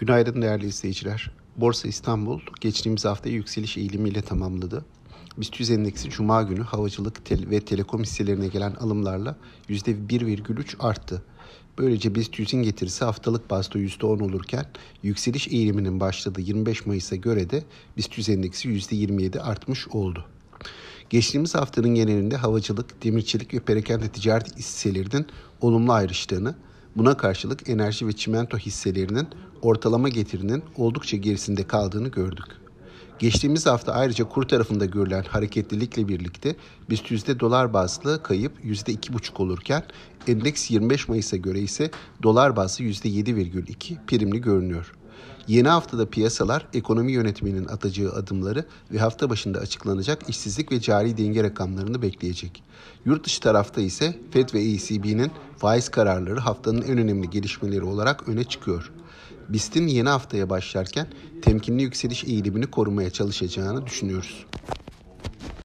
Günaydın değerli izleyiciler. Borsa İstanbul geçtiğimiz hafta yükseliş eğilimiyle tamamladı. BIST endeksi Cuma günü havacılık ve telekom hisselerine gelen alımlarla %1,3 arttı. Böylece BIST 100'in getirisi haftalık bazda %10 olurken yükseliş eğiliminin başladığı 25 Mayıs'a göre de BIST 100 endeksi %27 artmış oldu. Geçtiğimiz haftanın genelinde havacılık, demirçilik ve perakende ticaret hisselerinin olumlu ayrıştığını, buna karşılık enerji ve çimento hisselerinin ortalama getirinin oldukça gerisinde kaldığını gördük. Geçtiğimiz hafta ayrıca kur tarafında görülen hareketlilikle birlikte BIST yüzde dolar bazlı kayıp yüzde iki buçuk olurken endeks 25 Mayıs'a göre ise dolar bazlı yüzde 7,2 primli görünüyor. Yeni haftada piyasalar ekonomi yönetiminin atacağı adımları ve hafta başında açıklanacak işsizlik ve cari denge rakamlarını bekleyecek. Yurt dışı tarafta ise FED ve ECB'nin faiz kararları haftanın en önemli gelişmeleri olarak öne çıkıyor. BIST'in yeni haftaya başlarken temkinli yükseliş eğilimini korumaya çalışacağını düşünüyoruz.